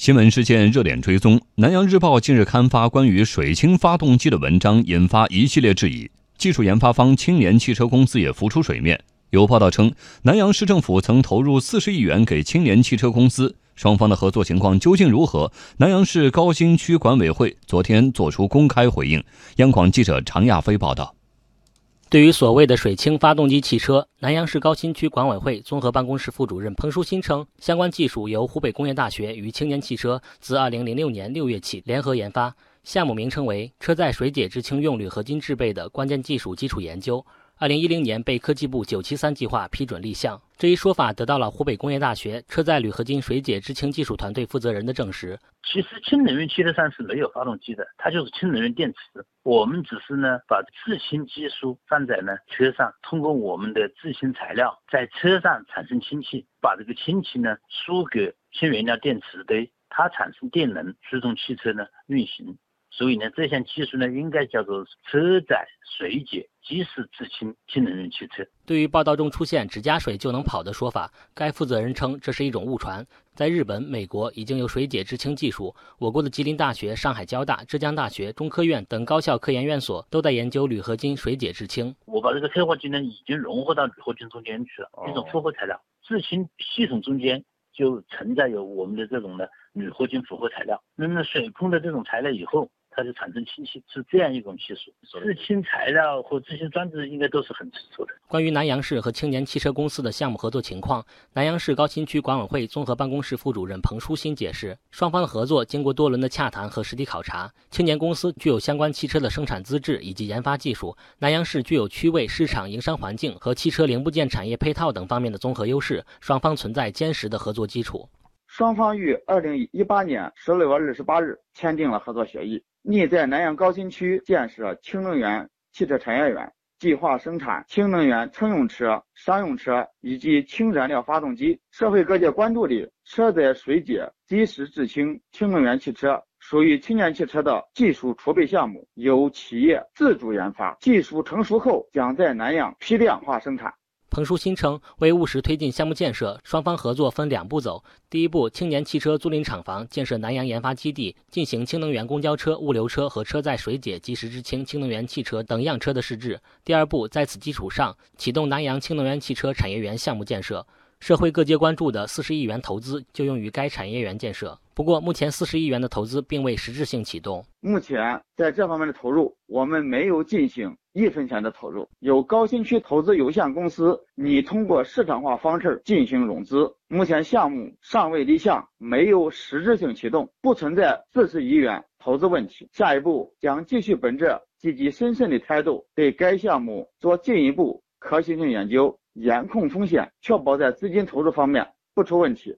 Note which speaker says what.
Speaker 1: 新闻事件热点追踪：南阳日报近日刊发关于水氢发动机的文章，引发一系列质疑。技术研发方青年汽车公司也浮出水面。有报道称，南阳市政府曾投入四十亿元给青年汽车公司，双方的合作情况究竟如何？南阳市高新区管委会昨天作出公开回应。央广记者常亚飞报道。
Speaker 2: 对于所谓的水氢发动机汽车，南阳市高新区管委会综合办公室副主任彭书新称，相关技术由湖北工业大学与青年汽车自2006年6月起联合研发，项目名称为“车载水解制氢用铝合金制备的关键技术基础研究”。二零一零年被科技部九七三计划批准立项，这一说法得到了湖北工业大学车载铝合金水解制氢技术团队负责人的证实。
Speaker 3: 其实氢能源汽车上是没有发动机的，它就是氢能源电池。我们只是呢把制氢技术放在呢车上，通过我们的制氢材料在车上产生氢气，把这个氢气呢输给氢原料电池堆，它产生电能，驱动汽车呢运行。所以呢，这项技术呢，应该叫做车载水解即时制氢氢能源汽车。
Speaker 2: 对于报道中出现“只加水就能跑”的说法，该负责人称这是一种误传。在日本、美国已经有水解制氢技术，我国的吉林大学、上海交大、浙江大学、中科院等高校科研院所都在研究铝合金水解制氢。
Speaker 3: 我把这个催化剂呢，已经融合到铝合金中间去了，一种复合材料。制氢系统中间就存在有我们的这种呢铝合金复合材料。那么水碰的这种材料以后。它就产生氢气，是这样一种技术。制氢材料和这些装置应该都是很成熟的。
Speaker 2: 关于南阳市和青年汽车公司的项目合作情况，南阳市高新区管委会综合办公室副主任彭书新解释，双方的合作经过多轮的洽谈和实地考察。青年公司具有相关汽车的生产资质以及研发技术，南阳市具有区位、市场、营商环境和汽车零部件产业配套等方面的综合优势，双方存在坚实的合作基础。
Speaker 4: 双方于二零一八年十六月二十八日签订了合作协议。拟在南阳高新区建设氢能源汽车产业园，计划生产氢能源乘用车、商用车以及氢燃料发动机。社会各界关注的车载水解即时制氢氢能源汽车，属于青年汽车的技术储备项目，由企业自主研发，技术成熟后将在南阳批量化生产。
Speaker 2: 彭书新称，为务实推进项目建设，双方合作分两步走。第一步，青年汽车租赁厂房建设南阳研发基地，进行氢能源公交车、物流车和车载水解即时制氢氢能源汽车等样车的试制。第二步，在此基础上启动南阳氢能源汽车产业园项目建设。社会各界关注的四十亿元投资就用于该产业园建设。不过，目前四十亿元的投资并未实质性启动。
Speaker 4: 目前在这方面的投入，我们没有进行一分钱的投入。由高新区投资有限公司拟通过市场化方式进行融资。目前项目尚未立项，没有实质性启动，不存在四十亿元投资问题。下一步将继续本着积极审慎的态度，对该项目做进一步可行性研究。严控风险，确保在资金投入方面不出问题。